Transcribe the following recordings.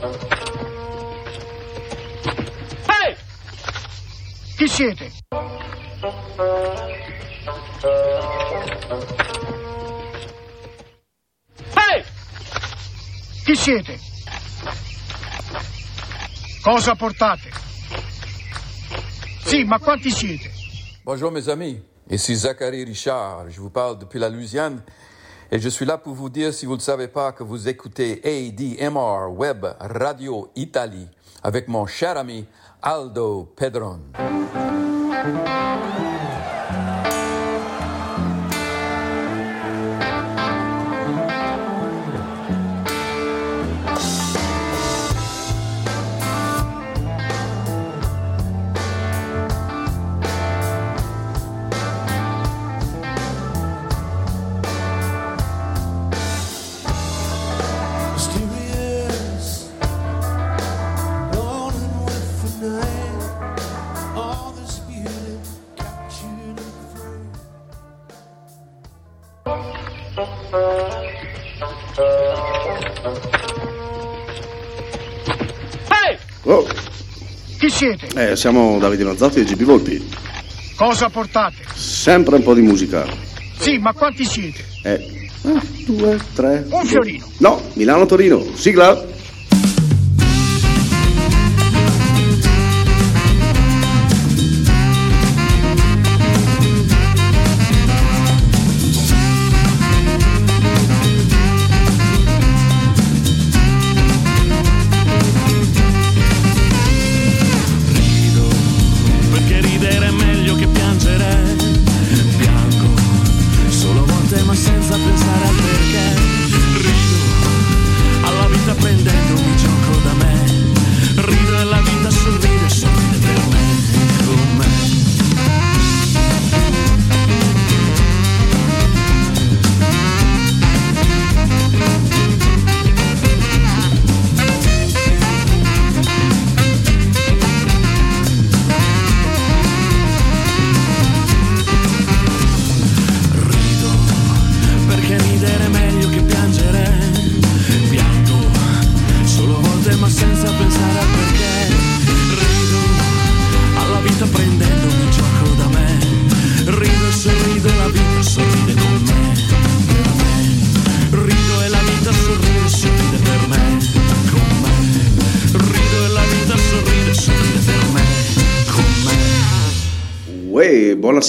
Ehi! Chi siete? Ehi! Chi siete? Cosa portate? Sì, ma quanti siete? Bonjour mes amis, ici Zachary Richard, je vous parle depuis la Louisiane et je suis là pour vous dire si vous ne savez pas que vous écoutez ADMR Web Radio Italie avec mon cher ami Aldo Pedron. Siete? eh, siamo Davide Mazzotti e GB Volpi. Cosa portate? Sempre un po' di musica. Sì, ma quanti siete? Eh, ah, due, tre. Un fiorino. No, Milano-Torino. Sigla.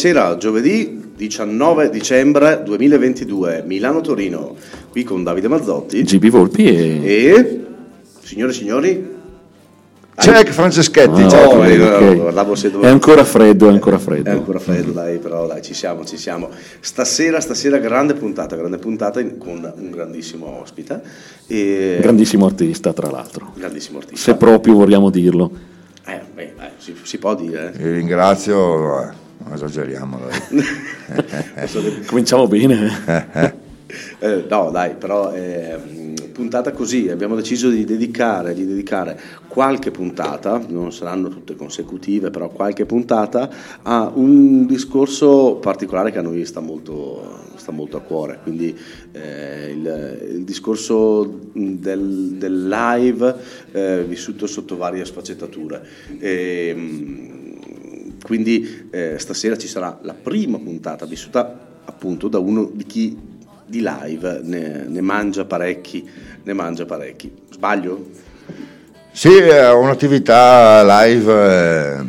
Buonasera, giovedì 19 dicembre 2022, Milano-Torino. Qui con Davide Mazzotti. GB Volpi e... E... Signore e signori? Check Franceschetti, No, ciao. eh, ok. no, guardavo se È ancora freddo, è ancora freddo. È ancora freddo, dai, però dai, ci siamo, ci siamo. Stasera, stasera grande puntata, grande puntata con un grandissimo ospite. E... Grandissimo artista, tra l'altro. grandissimo artista. Se proprio vogliamo dirlo. Eh, beh, dai, si, si può dire. Vi ringrazio, eh, non esageriamo. dai. Cominciamo bene. Eh, no, dai, però eh, puntata così, abbiamo deciso di dedicare, di dedicare qualche puntata, non saranno tutte consecutive, però qualche puntata a un discorso particolare che a noi sta molto, sta molto a cuore, quindi eh, il, il discorso del, del live eh, vissuto sotto varie sfaccettature. E, mm, quindi eh, stasera ci sarà la prima puntata vissuta appunto da uno di chi di live ne, ne mangia parecchi, ne mangia parecchi. Sbaglio? Sì, è un'attività live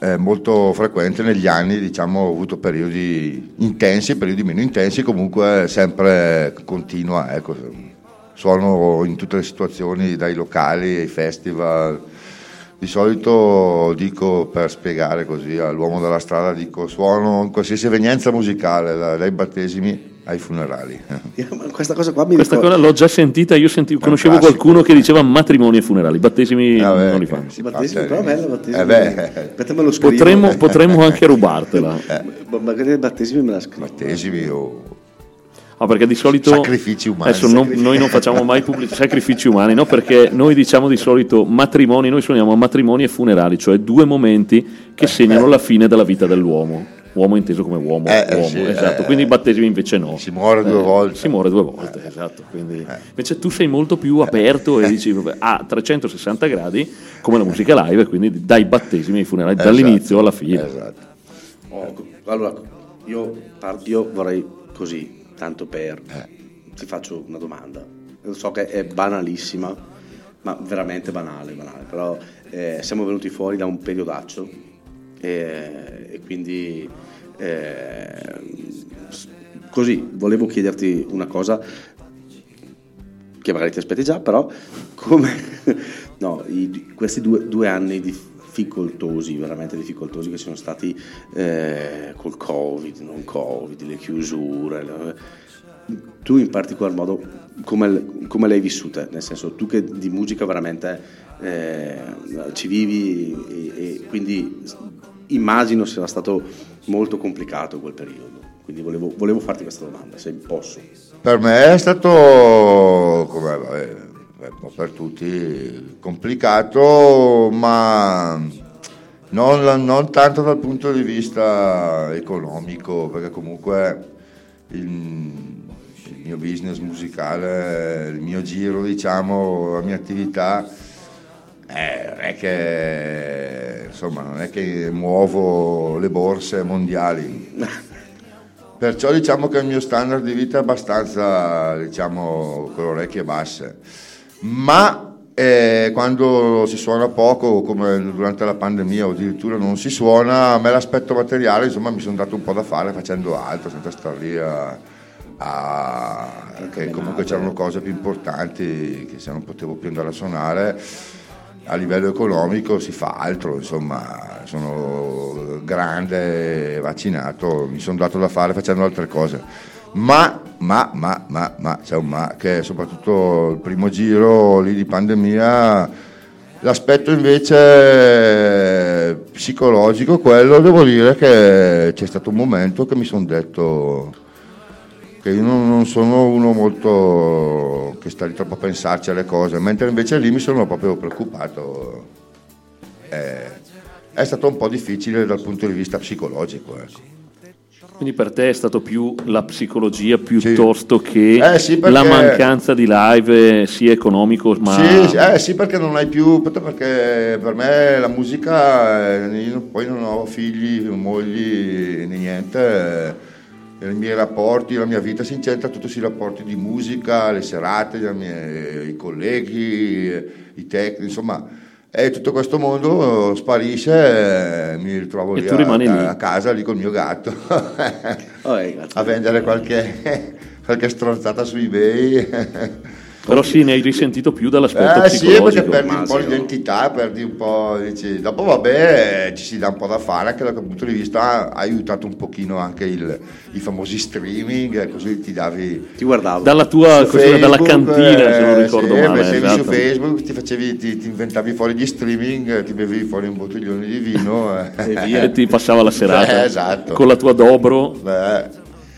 eh, molto frequente negli anni, diciamo, ho avuto periodi intensi, periodi meno intensi, comunque sempre continua, ecco. Suono in tutte le situazioni, dai locali ai festival. Di solito dico, per spiegare così all'uomo della strada, dico suono in qualsiasi evenienza musicale, da- dai battesimi ai funerali. Ma Questa cosa qua mi Questa ricorda... cosa l'ho già sentita, io senti- conoscevo classico. qualcuno che diceva matrimoni e funerali, battesimi Vabbè, non li fanno. si Battesimi, fa però bello battesimi. Eh beh, Aspetta, me lo scrivo. Potremmo, potremmo anche rubartela. Ma Magari i battesimi me la scrivo. battesimi o Ah, perché di solito Sacrifici umani. Adesso non- noi non facciamo mai pubblici sacrifici umani, no? Perché noi diciamo di solito matrimoni, noi suoniamo matrimoni e funerali, cioè due momenti che segnano la fine della vita dell'uomo. uomo inteso come uomo, Eh, eh, uomo, sì, esatto. eh. quindi i battesimi invece no. Si muore due Eh, volte. Si muore due volte, esatto. Quindi, Invece tu sei molto più aperto e dici a 360 gradi come la musica live, quindi dai battesimi ai funerali, Esatto. dall'inizio alla fine. Esatto. Oh, allora, io, io vorrei così, tanto per... Ti faccio una domanda. Lo so che è banalissima, ma veramente banale, banale. Però eh, siamo venuti fuori da un periodaccio eh, e quindi... eh, così, volevo chiederti una cosa che magari ti aspetti già, però come no, i- questi due, due anni difficoltosi, veramente difficoltosi che sono stati eh, col Covid, non Covid, le chiusure, le- tu in particolar modo come, come le hai vissute? Nel senso, tu che di musica veramente eh, ci vivi e, e quindi immagino sia stato molto complicato quel periodo. Quindi volevo, volevo farti questa domanda, se posso. Per me è stato, come vabbè, beh, un po' per tutti, complicato, ma non, non tanto dal punto di vista economico, perché comunque il, il mio business musicale, il mio giro, diciamo, la mia attività, eh, non è che insomma non è che muovo le borse mondiali. Perciò diciamo che il mio standard di vita è abbastanza, diciamo, con le orecchie basse. Ma eh, quando si suona poco, come durante la pandemia o addirittura non si suona, a me l'aspetto materiale, insomma, mi sono dato un po' da fare facendo altro, senza star lì a... a- che comunque c'erano cose più importanti che se non potevo più andare a suonare a livello economico si fa altro, insomma, sono grande, vaccinato, mi sono dato da fare facendo altre cose. Ma, ma, ma, ma, ma, c'è un ma, che soprattutto il primo giro lì di pandemia, l'aspetto invece psicologico, quello devo dire che c'è stato un momento che mi sono detto che io non, sono uno molto che sta lì troppo a pensarci alle cose, mentre invece lì mi sono proprio preoccupato. Eh, è stato un po' difficile dal punto di vista psicologico. Ecco. Quindi per te è stato più la psicologia piuttosto che Eh, sì, perché- la mancanza di live, sia economico, ma Sì, sì, eh, sì, perché non hai più, perché per me la musica, eh, io poi non ho figli, mogli né niente, eh, i miei rapporti, la mia vita si incentra tutto sui rapporti di musica, le serate, mie- i colleghi, i tecnici, insomma, e tutto questo mondo sparisce, eh, mi ritrovo E lì a, lì. a casa lì col mio gatto Oh, eh, a vendere qualche, qualche stronzata su eBay. Però sì, ne hai risentito più dall'aspetto Eh sì, perché psicologico. perdi un po' l'identità, perdi un po'. Dici, dopo vabbè, ci si dà un po' da fare anche dal punto di vista, ha aiutato un pochino anche il- i famosi streaming, eh, così ti davi. Ti guardavo. Dalla tua, così, dalla cantina, se non eh, ricordo sì, male. mettevi esatto. su Facebook, ti, facevi, ti, ti inventavi fuori gli streaming, eh, ti bevi fuori un bottiglione di vino. eh. E via. E ti passava la serata Eh, esatto. con la tua dobro Beh,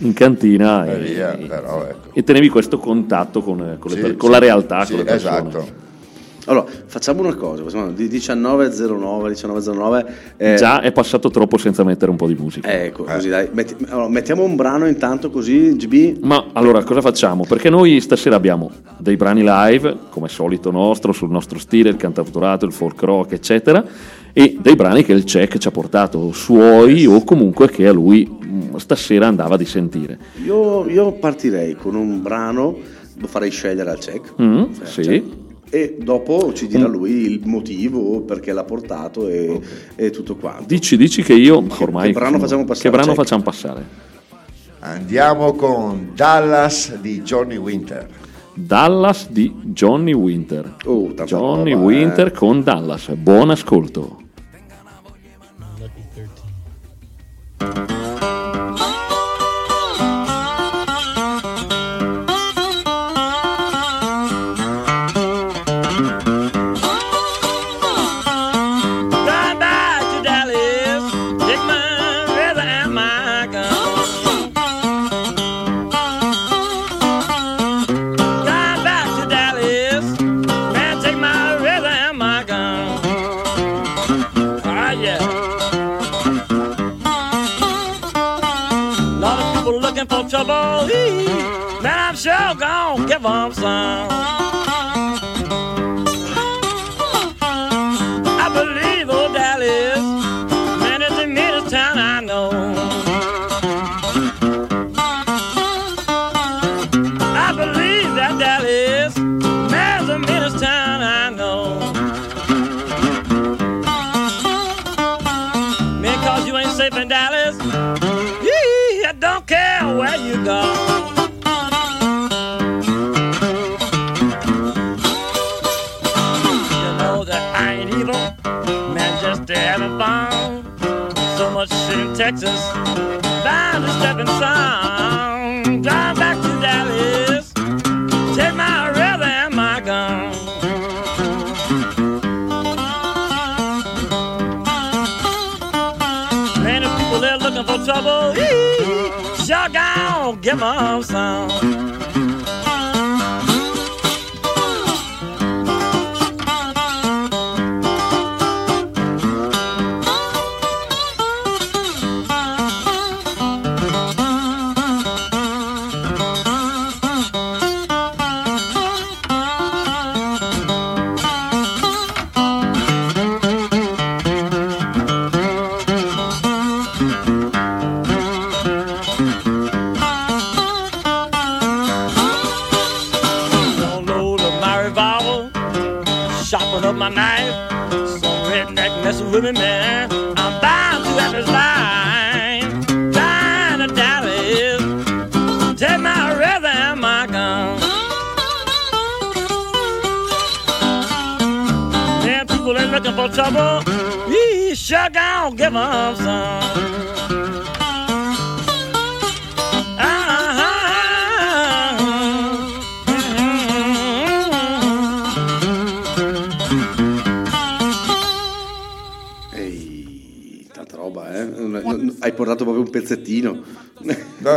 in cantina e e, via, però ecco. e tenevi questo contatto con, con le Sì, con sì, la realtà, sì, con esatto. Allora, facciamo una cosa, facciamo di 19.09, 19.09. eh, Già è passato troppo senza mettere un po' di musica. Ecco, così dai. Metti- allora, mettiamo un brano intanto così, GB. Ma allora cosa facciamo? Perché noi stasera abbiamo dei brani live, come solito nostro, sul nostro stile, il cantautorato, il folk rock, eccetera, e dei brani che il check ci ha portato suoi o comunque che a lui stasera andava di sentire. Io, io partirei con un brano, lo farei scegliere al check. Mm, sì. E dopo ci dirà mm. lui il motivo perché l'ha portato e, okay. e tutto quanto. Dici, dici che io ormai. Che brano facciamo passare? Che brano check. facciamo passare? Andiamo con Dallas di Johnny Winter. Dallas di Johnny Winter. Oh, Johnny roba, eh. Winter eh. con Dallas. Buon ascolto. Lucky 13.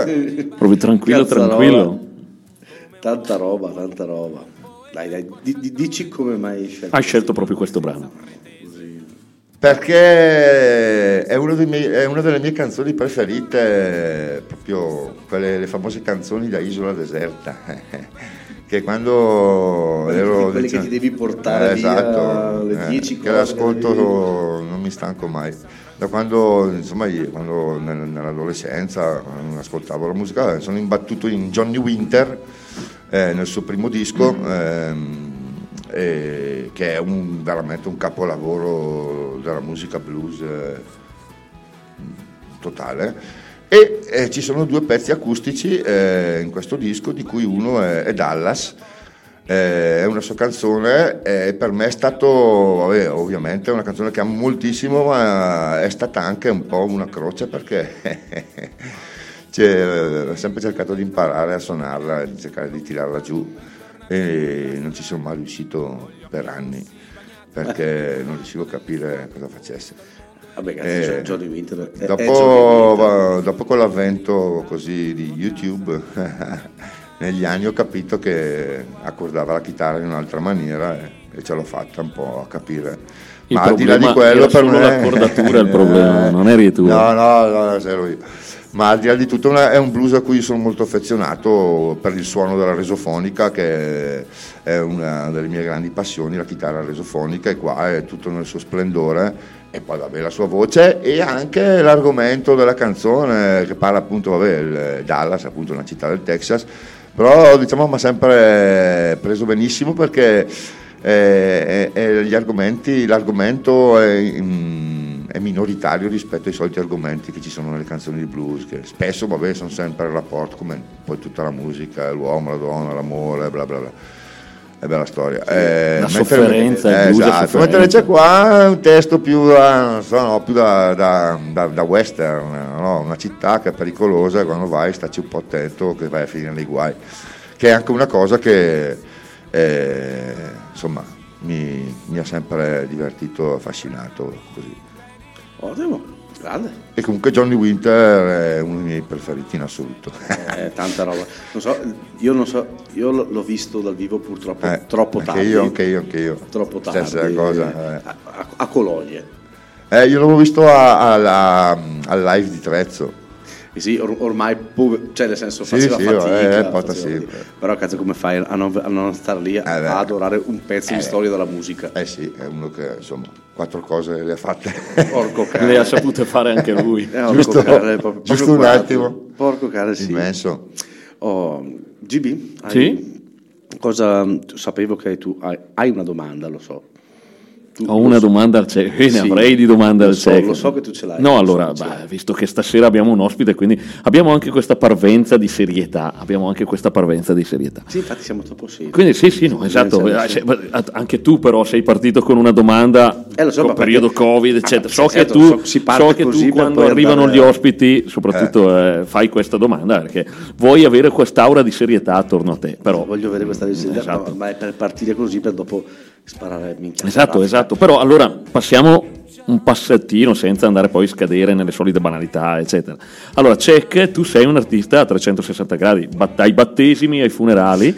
Proprio tranquillo, Cazzarola. tranquillo. Tanta roba, tanta roba. Dai, dai, di- dici come mai hai scelto. Hai scelto proprio questo brano. Perché è, uno dei miei- è una delle mie canzoni preferite, proprio quelle le famose canzoni da Isola Deserta. che quando Quelle che ero quelle che diciamo- ti devi portare Eh, via esatto, le eh, 10 che cose l'ascolto che devi- non mi stanco mai. Da quando, insomma, io- quando nel- nell'adolescenza ascoltavo la musica, sono imbattuto in Johnny Winter eh, nel suo primo disco, ehm, eh, che è un- veramente un capolavoro della musica blues eh, totale. E eh, ci sono due pezzi acustici eh, in questo disco, di cui uno è, è Dallas. Eh, è una sua canzone e per me è stato, vabbè, ovviamente è una canzone che amo moltissimo, ma è stata anche un po' una croce perché cioè, ho sempre cercato di imparare a suonarla, di cercare di tirarla giù e non ci sono mai riuscito per anni perché non riuscivo a capire cosa facesse. Vabbè, cazzo, Eh, Johnny Winter. Dopo, Johnny Winter. dopo con l'avvento così di YouTube, negli anni ho capito che accordava la chitarra in un'altra maniera e, e ce l'ho fatta un po' a capire. Il Ma al di là di quello per me... l'accordatura il problema, non eri tu. No, no, no, ero io. Ma al di là di tutto è un blues a cui sono molto affezionato per il suono della resofonica che è una delle mie grandi passioni, la chitarra resofonica e qua è tutto nel suo splendore e poi vabbè la sua voce e anche l'argomento della canzone che parla appunto, vabbè, Dallas, appunto una città del Texas, però diciamo mi ha sempre preso benissimo perché eh, eh, l'argomento è, mm, è minoritario rispetto ai soliti argomenti che ci sono nelle canzoni di blues, che spesso vabbè, sono sempre il rapporto, come poi tutta la musica, l'uomo, la donna, l'amore, bla bla bla. È bella storia. Eh, La sofferenza, il eh, esatto. Mentre invece qua un testo più da, non so, no, più da, da- da- da western, no? una città che è pericolosa e quando vai staci un po' attento che vai a finire nei guai. Che è anche una cosa che eh, insomma mi, mi ha sempre divertito, affascinato così. Ottimo, grande. E comunque Johnny Winter è uno dei miei preferiti in assoluto. Eh, tanta roba. Non so, io non so, io l'ho visto dal vivo purtroppo Eh, troppo anche tardi. io, anche io, anche io. Troppo tardi. Stessa cosa. eh. A, a- a Cologne. Eh, io l'avevo visto al live di Trezzo. Eh sì, or- ormai, cioè nel senso, Sì, faceva sì, fatica. eh, porta faceva sì. fatica. Però cazzo come fai a non, a non stare lì a, Eh, a adorare un pezzo di storia della musica? Eh sì, è uno che insomma quattro cose le ha fatte. Porco cane. Le ha sapute fare anche lui. Eh, porco Giusto- cane, proprio- giusto proprio un quattro. attimo. Porco cane, sì. Immenso. Oh, GB? hai- Sì? Cosa, sapevo che tu hai, hai una domanda, lo so. Ho una so. domanda al cieco, ne Sì, avrei di domande lo al so, cieco. lo so che tu ce l'hai, No, lo so allora, l'hai. visto che stasera abbiamo un ospite, quindi abbiamo anche questa parvenza di serietà. Abbiamo anche questa parvenza di serietà. Sì, infatti siamo troppo seri. Quindi sì, sì, no, esatto. Eh, Anche tu però sei partito con una domanda Eh, so, con periodo perché- Covid, Ah, eccetera. sì, So che certo, tu, so- si parte so che tu quando arrivano andare- gli ospiti, soprattutto eh, fai questa domanda perché vuoi avere quest'aura di serietà attorno a te. Però Voglio vedere questa disegna, Esatto. ma è per partire così per dopo sparare minchia. Esatto, esatto. Però allora passiamo un passettino senza andare poi a scadere nelle solite banalità, eccetera. Allora, check, tu sei un artista a 360 gradi, bat- ai battesimi, ai funerali.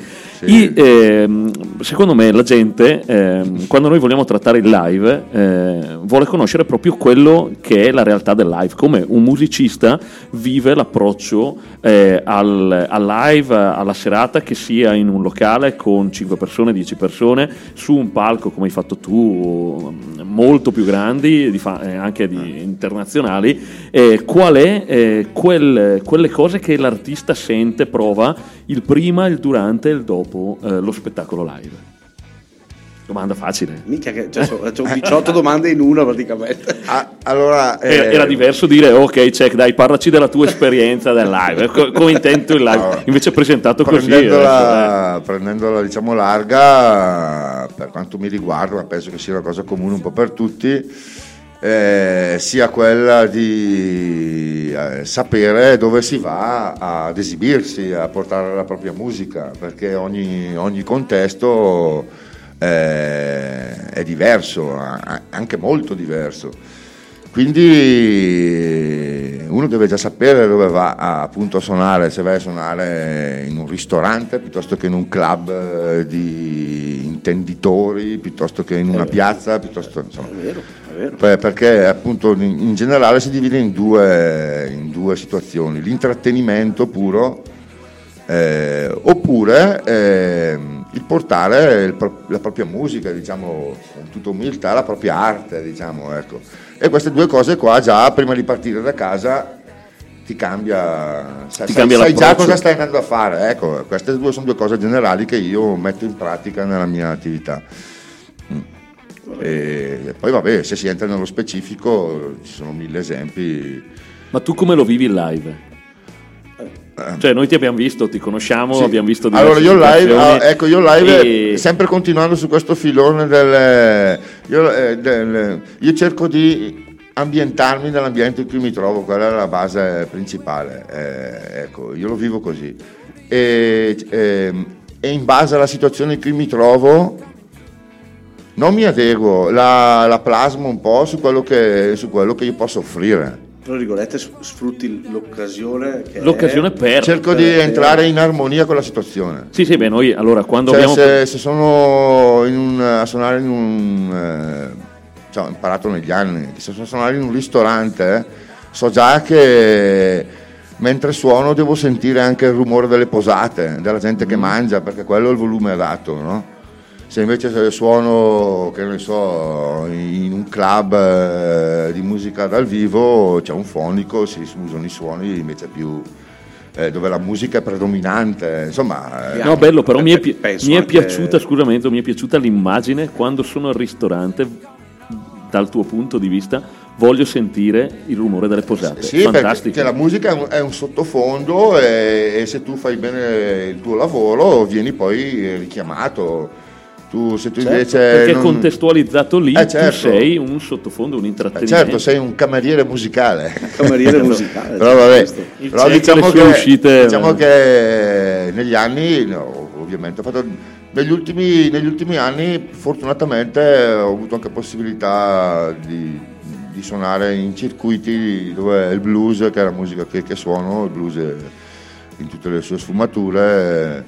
I, ehm, secondo me la gente, ehm, quando noi vogliamo trattare il live, eh, vuole conoscere proprio quello che è la realtà del live, come un musicista vive l'approccio eh, al, al live, alla serata, che sia in un locale con 5 persone, 10 persone, su un palco come hai fatto tu, molto più grandi, di fa- eh, anche di internazionali, eh, qual è eh, quel- quelle cose che l'artista sente, prova il prima, il durante e il dopo eh, lo spettacolo live? Domanda facile. Minchia che cioè, so- c'ho 18 domande in una praticamente. Ah, allora, Era, eh, era diverso dire ok, check, dai, parlaci della tua esperienza del live, co- come intento il live. No. Invece presentato così. Prendendola, prendendola diciamo larga, per quanto mi riguarda, ma penso che sia una cosa comune un po' per tutti, eh, sia quella di eh, sapere dove si va ad esibirsi, a portare la propria musica, perché ogni, ogni contesto eh, è diverso, anche molto diverso. Quindi uno deve già sapere dove va a, appunto a suonare, se vai a suonare in un ristorante piuttosto che in un club eh, di intenditori, piuttosto che in una piazza, piuttosto insomma. Per- perché appunto in, in generale si divide in due, in due situazioni, l'intrattenimento puro eh, oppure ehm, il portare il pro- la propria musica, diciamo, con tutta umiltà, la propria arte, diciamo, ecco. E queste due cose qua già prima di partire da casa ti cambia, sai, Ti sai- cambia sai già cosa stai andando a fare, ecco, queste due sono due cose generali che io metto in pratica nella mia attività. Mm. E poi vabbè, se si entra nello specifico ci sono mille esempi. Ma tu come lo vivi il live? Cioè, noi ti abbiamo visto, ti conosciamo, Sì. abbiamo visto allora diverse io live, ah, ecco, io live e- sempre continuando su questo filone del, io, eh, del- io cerco di ambientarmi nell'ambiente in cui mi trovo, quella è la base principale, eh, ecco, io lo vivo così e, ehm, e in base alla situazione in cui mi trovo non mi adeguo, la, la plasmo un po' su quello che, su quello che io posso offrire. Tra virgolette sfrutti l'occasione che L'occasione è, per... Cerco per- di per- entrare in armonia con la situazione. Sì, sì, beh, noi allora quando Cioè, abbiamo... se, se sono in un- a suonare in un. eh, cioè, ho imparato negli anni, se sono a suonare in un ristorante, eh, so già che mentre suono devo sentire anche il rumore delle posate, della gente Mm. che mangia, perché quello è il volume adatto, no? Se invece se suono, che ne so, in un club eh, di musica dal vivo, c'è un fonico, si usano i suoni invece più. eh, dove la musica è predominante, insomma. eh, No, bello, però mi è, pi- mi è anche- piaciuta, scusamente, mi è piaciuta l'immagine quando sono al ristorante, dal tuo punto di vista, voglio sentire il rumore delle posate. Sì, perché Fantastico. la musica è un, è un sottofondo e, e se tu fai bene il tuo lavoro vieni poi richiamato. Tu, se tu invece Perché non- contestualizzato lì Eh, certo. tu sei un sottofondo, un Eh, intrattenimento. certo, sei un cameriere musicale. cameriere musicale. Però vabbè, però diciamo, che, uscite- diciamo che negli anni, no, ovviamente, ho fatto, negli, ultimi, negli ultimi anni fortunatamente ho avuto anche possibilità di, di suonare in circuiti dove il blues, che è la musica che, che suono, il blues in tutte le sue sfumature,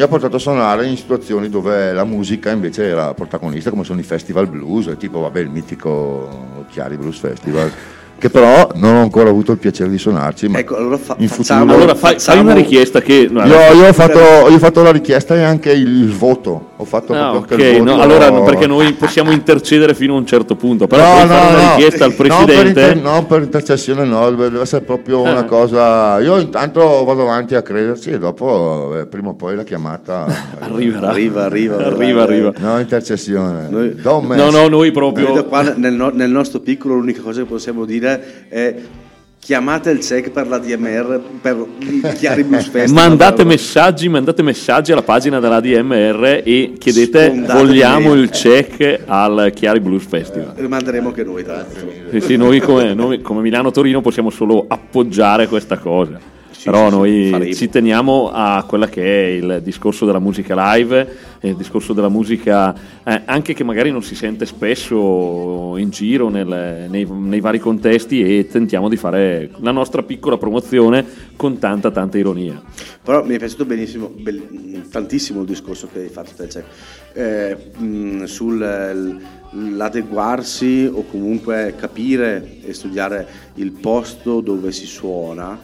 mi ha portato a suonare in situazioni dove la musica invece era protagonista, come sono i festival blues, tipo vabbè, il mitico Chiari Blues Festival, che però non ho ancora avuto il piacere di suonarci. Ma Ecco, allora fa- in facciamo- futuro- Allora fai, fai una richiesta che... no, Io, io ho, fatto, io ho fatto la richiesta e anche il, il voto. Ho fatto Ah, proprio ok, anche il no, voto. allora perché noi possiamo intercedere fino a un certo punto, però No, puoi no, fare una no. richiesta al No, per, presidente. inter- no, per intercessione no, deve essere proprio Ah. una cosa. Io intanto vado avanti a crederci e dopo, eh, prima o poi la chiamata Arriverà. Arriva, arriva, arriva, arriva. No, intercessione. Noi- No, no, noi proprio... qua nel, no- nel nostro piccolo l'unica cosa che possiamo dire è chiamate il check per la DMR per il Chiari Blues Festival. Mandate messaggi, mandate messaggi alla pagina della DMR e chiedete Sfondatamente. vogliamo il check al Chiari Blues Festival. Lo manderemo anche noi tra l'altro. Sì, sì, noi come, noi come Milano-Torino possiamo solo appoggiare questa cosa. Però noi faremo. ci teniamo a quella che è il discorso della musica live, eh, il discorso della musica eh, anche che magari non si sente spesso in giro nel- nei, nei vari contesti e tentiamo di fare la nostra piccola promozione con tanta tanta ironia. Però mi è piaciuto benissimo, bell- tantissimo il discorso che hai fatto te, cioè, eh, mh, sull'adeguarsi o comunque capire e studiare il posto dove si suona,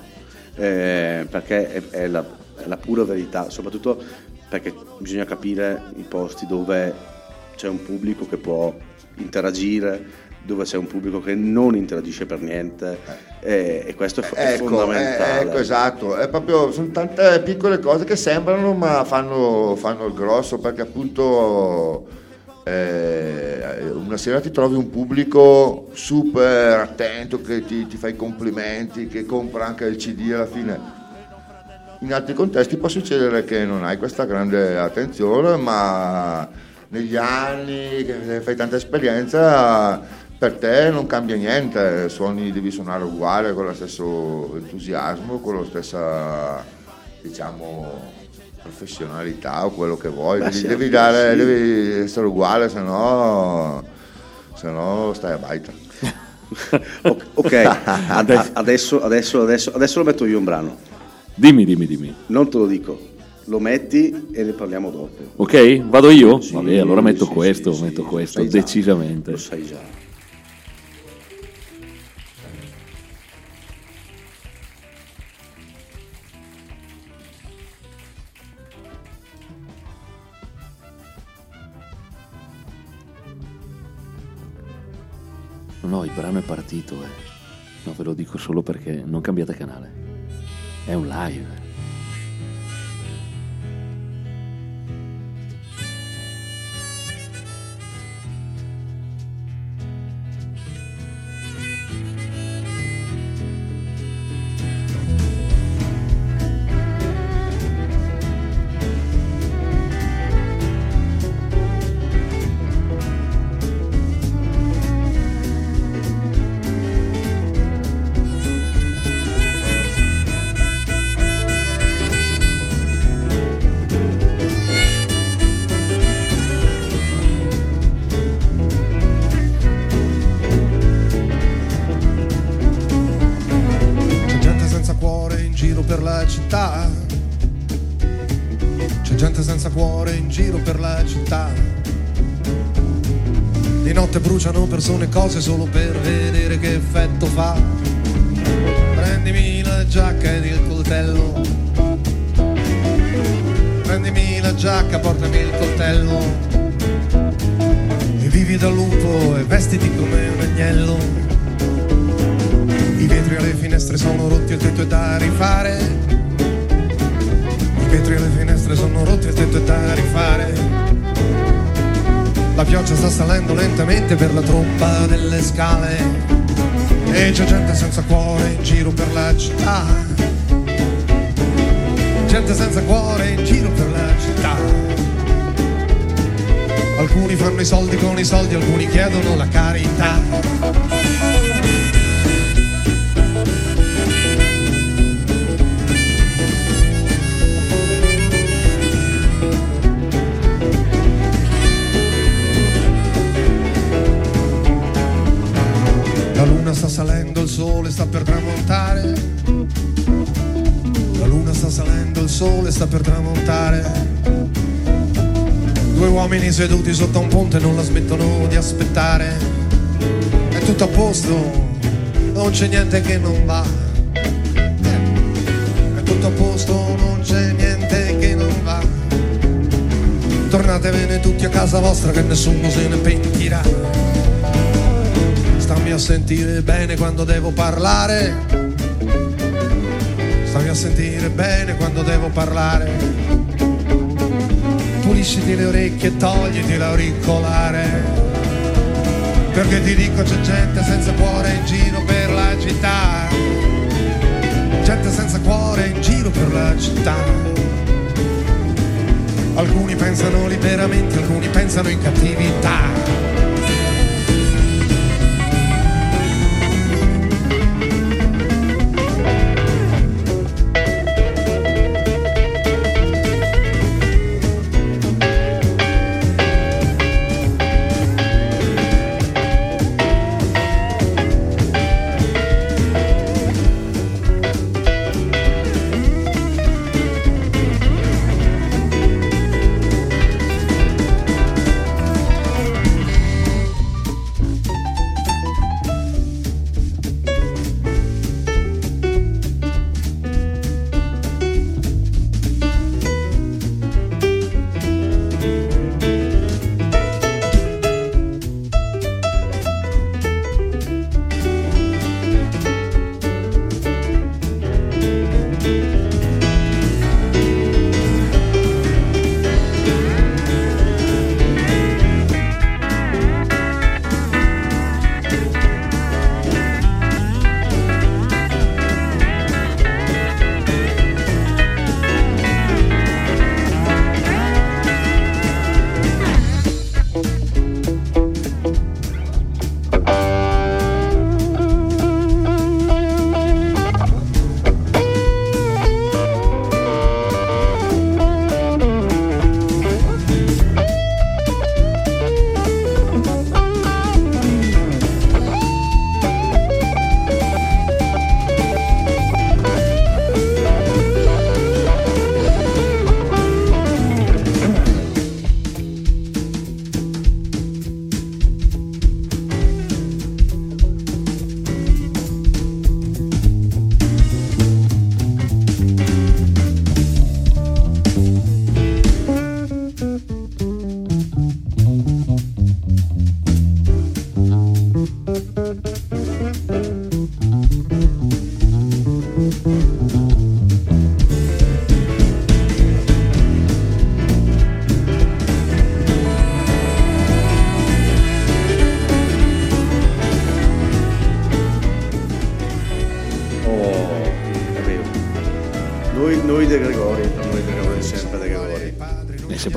eh, perché è, è la, è la pura verità, soprattutto perché bisogna capire i posti dove c'è un pubblico che può interagire, dove c'è un pubblico che non interagisce per niente e, e questo è, è Ecco, fondamentale. eh, ecco, esatto, è proprio, sono tante piccole cose che sembrano ma fanno, fanno il grosso perché appunto eh, una sera ti trovi un pubblico super attento che ti, ti fa i complimenti, che compra anche il CD alla fine. In altri contesti può succedere che non hai questa grande attenzione, ma negli anni che fai tanta esperienza per te non cambia niente, suoni, devi suonare uguale con lo stesso entusiasmo, con la stessa diciamo professionalità o quello che vuoi, Beh, devi, devi sì. dare, devi essere uguale, se no, se no stai a baita. Ok, ad- adesso, adesso, adesso, adesso lo metto io un brano. Dimmi, dimmi, dimmi. Non te lo dico, lo metti e ne parliamo dopo. Ok? Vado io? Sì, Vabbè, allora metto sì, questo, sì, metto sì, questo, lo sai già, decisamente. Lo sai già. No, no, il brano è partito, eh. No, ve lo dico solo perché non cambiate canale. È un live. Sta salendo, il sole sta per tramontare. La luna sta salendo, il sole sta per tramontare. Due uomini seduti sotto un ponte non la smettono di aspettare. È tutto a posto, non c'è niente che non va. È tutto a posto, non c'è niente che non va. Tornatevene tutti a casa vostra che nessuno se ne pentirà. Stammi a sentire bene quando devo parlare. Stammi a sentire bene quando devo parlare. Pulisciti le orecchie e togliti l'auricolare. Perché ti dico c'è gente senza cuore in giro per la città. Gente senza cuore in giro per la città. Alcuni pensano liberamente, alcuni pensano in cattività.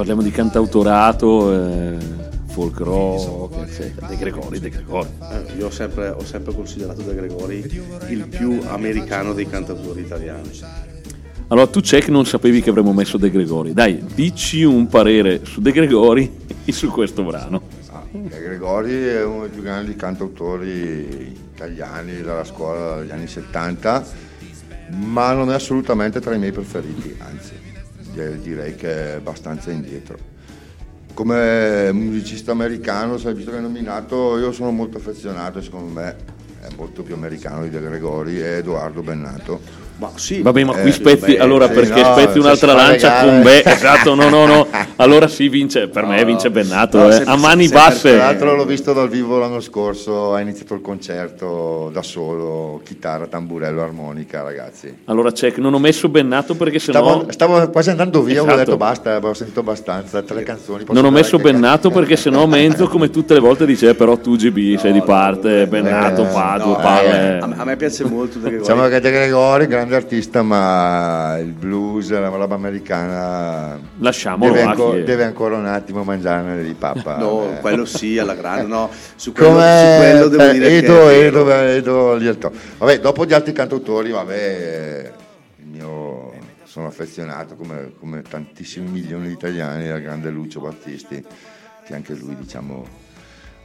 Parliamo di cantautorato, eh, folk rock, eccetera, De Gregori, De Gregori. Eh, io ho sempre, ho sempre considerato De Gregori il più americano dei cantautori italiani. Allora, tu c'è che non sapevi che avremmo messo De Gregori. Dai, dici un parere su De Gregori e su questo brano. Ah, De Gregori è uno dei più grandi cantautori italiani dalla scuola degli anni 70, ma non è assolutamente tra i miei preferiti, anzi direi che è abbastanza indietro. Come musicista americano, sai, visto che è nominato, io sono molto affezionato, secondo me è molto più americano di De Gregori, è Edoardo Bennato. Ma sì, Vabbè, ma qui Eh, spezzi, beh, allora sì, perché no, spezzi un'altra lancia con Be, esatto, no, no, no. Allora sì, vince, per me vince Bennato, No, eh. se- a mani se- Tra basse. l'altro l'ho visto dal vivo l'anno scorso, ha iniziato il concerto da solo, chitarra, tamburello, armonica, ragazzi. Allora check, non ho messo Bennato perché sennò Stavo, stavo quasi andando via, Esatto. ho detto basta, avevo sentito abbastanza, tre canzoni. posso non ho messo Bennato perché sennò Menzo come tutte le volte dice "Eh, però tu GB sei di parte, Bennato, eh, no, due eh, me- a me piace molto De Gregori. Diciamo che De Gregori, grande artista, ma il blues, la roba americana Lasciamolo deve, anco- deve ancora un attimo mangiarne di pappa. No, eh. quello sì, alla grande, no. Su quello, Come su quello devo dire Edo, che... Edo, Edo, Lielto. Vabbè, dopo gli altri cantautori, vabbè, eh, il mio, sono affezionato come, come tantissimi milioni di italiani al grande Lucio Battisti, che anche lui, diciamo...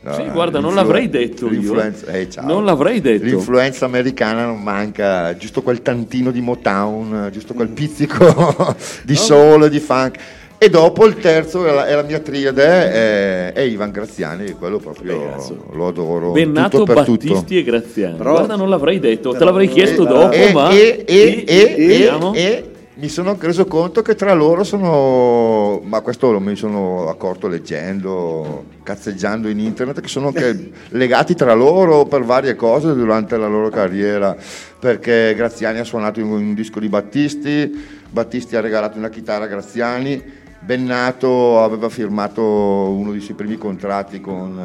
la- Sì, guarda, non l'avrei detto io, l'influenza- eh. eh. Non l'avrei detto. L'influenza americana non manca, giusto quel tantino di Motown, giusto quel pizzico di soul e di funk. E dopo il terzo è la, è la mia triade, è, è Ivan Graziani, quello proprio lo adoro. Bennato, tutto per Battisti tutto. e Graziani. Però- Guarda, non l'avrei detto, te l'avrei chiesto dopo, e, ma... e, e, e, e- vediamo. e mi sono reso conto che tra loro sono, ma questo lo mi sono accorto leggendo, cazzeggiando in internet, che sono anche legati tra loro per varie cose durante la loro carriera, perché Graziani ha suonato in un disco di Battisti, Battisti ha regalato una chitarra a Graziani, Bennato aveva firmato uno dei suoi primi contratti con,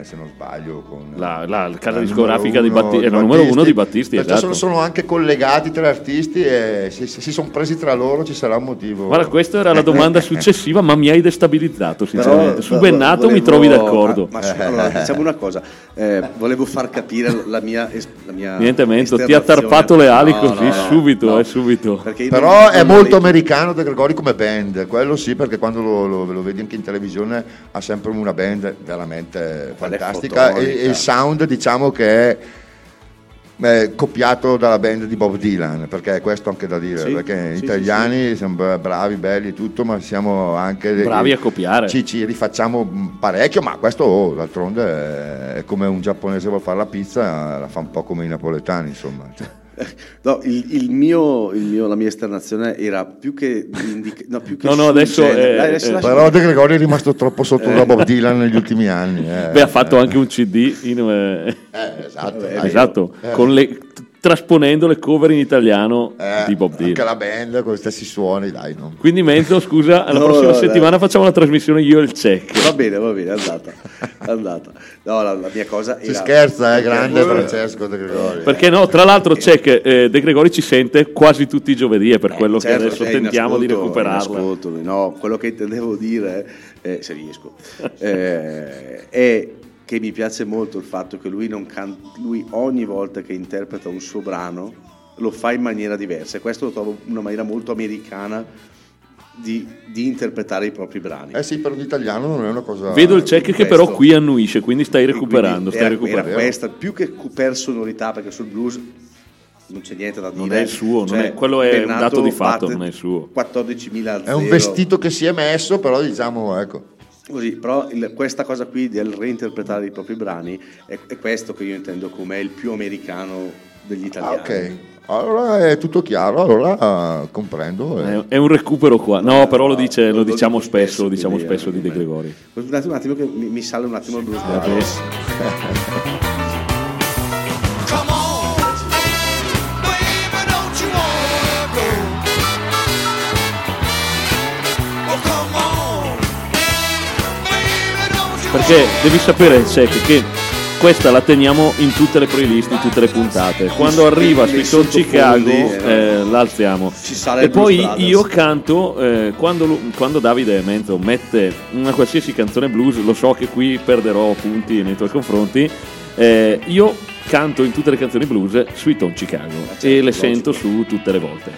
eh, se non sbaglio, con La, la casa la discografica di numero Battisti, uno era il numero uno di Battisti, esatto. sono, sono anche collegati tra artisti e se, se si sono presi tra loro ci sarà un motivo. Guarda, questa era la domanda successiva, ma mi hai destabilizzato, Però, sinceramente. Su vo- Bennato mi volevo- trovi d'accordo. Ma, ma su- allora, diciamo una cosa, eh, volevo far capire la mia, es- la mia Niente, Menzo, ti ha tarpato le ali No, così, no, subito, no. eh, subito. Però è molto americano De Gregori come band, quello sì, perché quando lo, lo- lo vedi anche in televisione ha sempre una band veramente fantastica e, e il sound diciamo che è eh, copiato dalla band di Bob Dylan, perché è questo anche da dire, Sì, perché sì, gli italiani siamo bra- bravi, belli e tutto, ma siamo anche... Bravi a copiare. Ci, ci rifacciamo parecchio, ma questo oh, d'altronde è, è come un giapponese vuole fare la pizza, la fa un po' come i napoletani, insomma. No, il, il mio, il mio- la mia esternazione era più che, indica- no, più che No, no, adesso è- Dai, adesso è- lascia- Però De Gregori è rimasto troppo sotto da Bob Dylan negli ultimi anni. eh. Beh, ha fatto anche un CD in, eh, Eh, esatto. Esatto, Eh. con le- trasponendo le cover in italiano Eh, di Bob Anche Dylan. la band con gli stessi suoni, dai. No? Quindi Menzo, scusa, la No, prossima no, dai. settimana facciamo la trasmissione io e il check. Va bene, va bene, è andata. È andata. No, la, la mia cosa Si era... scherza, è grande Eh, Francesco De Gregori. Perché no, tra l'altro Check eh, De Gregori ci sente quasi tutti i giovedì, è per quello certo, che adesso tentiamo di ascolto, in ascolto. No, quello che intendevo dire, eh, se riesco, eh, è che mi piace molto il fatto che lui, non can- lui ogni volta che interpreta un suo brano lo fa in maniera diversa e questo lo trovo una maniera molto americana di, di interpretare i propri brani. Eh sì, per un italiano non è una cosa... Vedo il check che questo. però qui annuisce, quindi stai recuperando, quindi stai era, recuperando. era questa, più che per sonorità, perché sul blues non c'è niente da dire. Non è il suo, non Cioè, è- quello è un Bennato dato di fatto, non è il suo. 14.000 a È un vestito che si è messo, però diciamo, ecco. Così, però il- questa cosa qui del reinterpretare i propri brani è, è questo che io intendo come il più americano degli Ah, italiani. ok. Allora è tutto chiaro, allora eh, comprendo. eh. È, è un recupero qua. No, però lo, dice- lo lo diciamo spesso, spesso, lo diciamo spesso di De eh, Gregori. Un attimo, un attimo che mi, mi sale un attimo il blues. Perché devi sapere, Check, che questa la teniamo in tutte le playlist, in tutte le puntate. Quando arriva Sweet Home Chicago, sottofondi, eh, la alziamo. E poi io canto, eh, quando, quando Davide Menzo mette una qualsiasi canzone blues, lo so che qui perderò punti nei tuoi confronti, eh, io canto in tutte le canzoni blues Sweet Home Chicago certo, e le logico. sento su tutte le volte.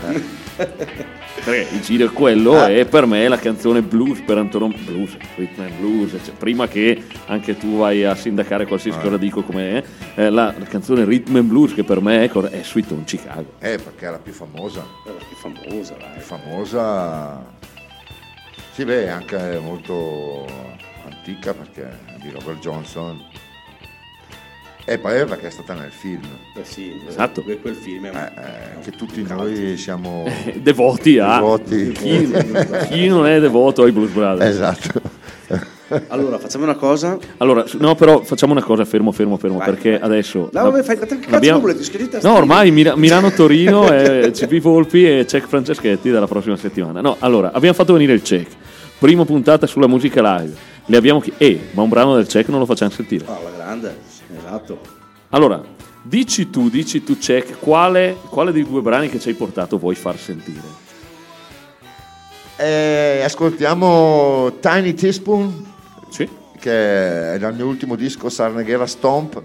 Perché il giro è quello e per me è la canzone blues per Antonom blues, rhythm and blues, cioè, prima che anche tu vai a sindacare qualsiasi cosa dico come è, eh, la, la canzone rhythm and blues che per me è, è Sweet Home Chicago. Eh, perché è la più famosa. È la più famosa, più dai. famosa. Sì, beh, è anche molto antica perché è di Robert Johnson. E poi perché è stata nel film. Eh sì, Esatto. quel, quel film è un, Eh, eh, che tutti noi siamo Devoti a devoti. chi, chi non è devoto ai Blues Brothers. Esatto. Allora, facciamo una cosa. Allora, no, però facciamo una cosa, fermo, fermo, fermo, Vai, perché vai. adesso... No, vabbè, fai- che cazzo volete? Scrivete a No, ormai Milano-Torino, è CP Volpi e Check Franceschetti dalla prossima settimana. No, allora, abbiamo fatto venire il Check, prima puntata sulla musica live, le abbiamo chi- Eh, ma un brano del Check non lo facciamo sentire. Ah, la grande, esatto. Allora, dici tu, dici tu Check, quale, quale dei due brani che ci hai portato vuoi far sentire? E ascoltiamo Tiny Teaspoon, Sì? che è dal mio ultimo disco Sarneghera Stomp.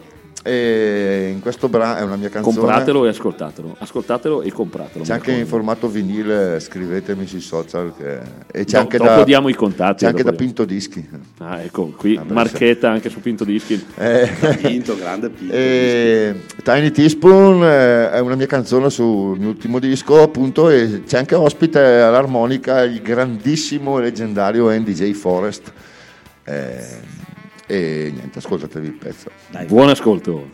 E in questo brano è una mia canzone. Compratelo e ascoltatelo. Ascoltatelo e compratelo. C'è anche in formato vinile, scrivetemi sui social. che- E c'è Do- anche dopo da, diamo i contatti, C'è anche da diamo. Pinto Dischi. Ah, ecco, qui Ah, marchetta anche su Pinto Dischi. Eh, Pinto, grande Pinto. e Tiny Teaspoon eh, è una mia canzone sul mio ultimo disco, appunto, e c'è anche ospite all'armonica il grandissimo e leggendario NDJ Forest. Eh, e niente, ascoltatevi il pezzo. Buon ascolto.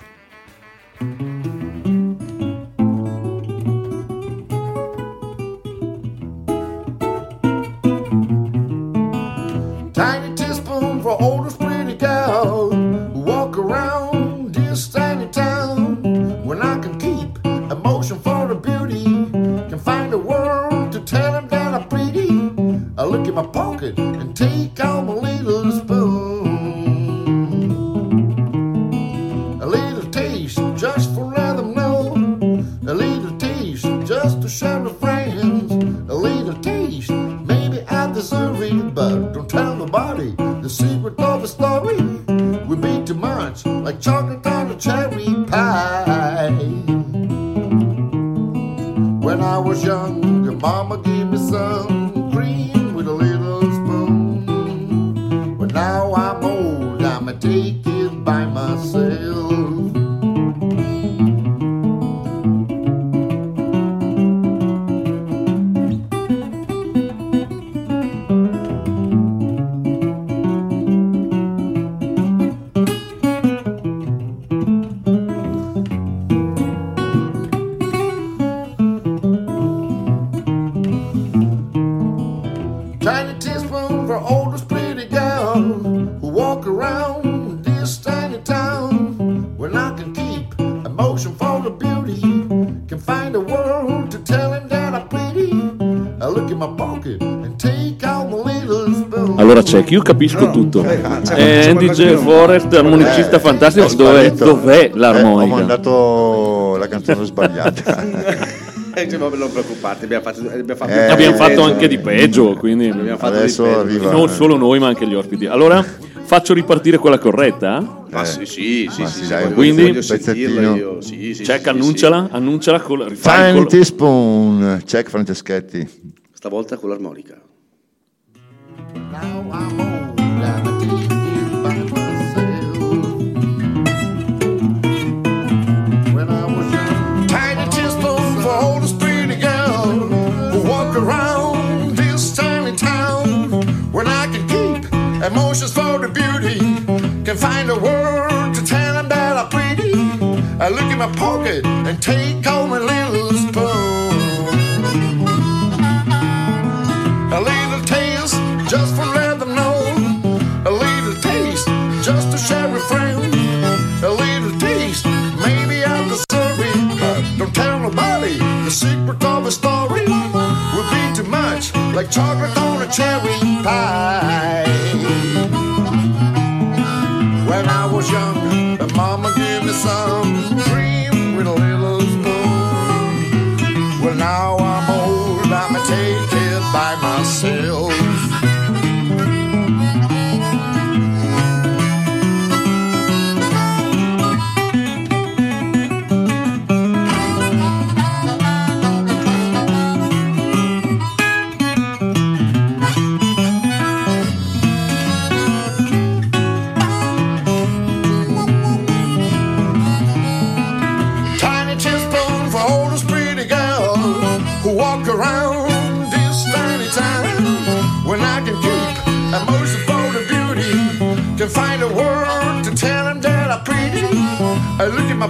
Tiny teaspoon for oldest of the story would be too much like chocolate on a cherry pie. When I was young your mama gave me some cream with a little spoon. But now I'm old I'ma take it by myself check, io capisco tutto. c'è Eh, qualcosa Andy che J. non- Forest, armonicista Eh, fantastico. è Dov'è, dov'è Eh, ho l'armonica? mandato la canzone sbagliata. Eh, cioè, vabbè, non preoccuparti, abbiamo fatto, abbiamo fatto, Eh, Abbiamo fatto anche di peggio, quindi Abbiamo fatto Adesso di peggio. arriva- non solo noi ma anche gli ospiti. Allora faccio ripartire quella corretta? Ma sì, sì, sì, Ma sì, sì, sì, dai, quindi- voglio sentirla pezzettino. io. Sì, sì, Check, sì, annunciala, annunciala con rifai Tiny col- Teaspoon, check Franceschetti. sì. Stavolta con l'armonica. Now I'm old, I'ma take it by myself. When I was young, tiny teaspoon for oldest pretty girl who walk around this tiny town. When I can keep emotions for the beauty, can find a word to tell them that I'm pretty. I look in my pocket and take home a little nobody the secret of a story. Would be too much like chocolate on a cherry pie. When I was young, the mama gave me some find a word to tell him that I'm pretty. I look in my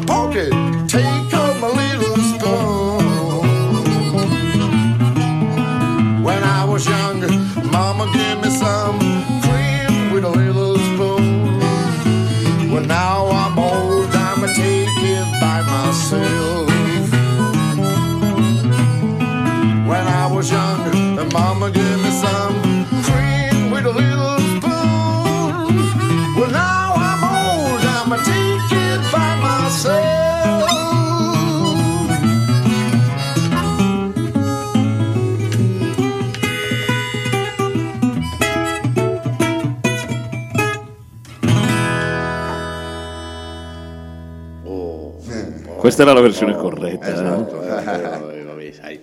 Questa era la versione corretta. eh. Esatto, eh, vabbè, vabbè, sai,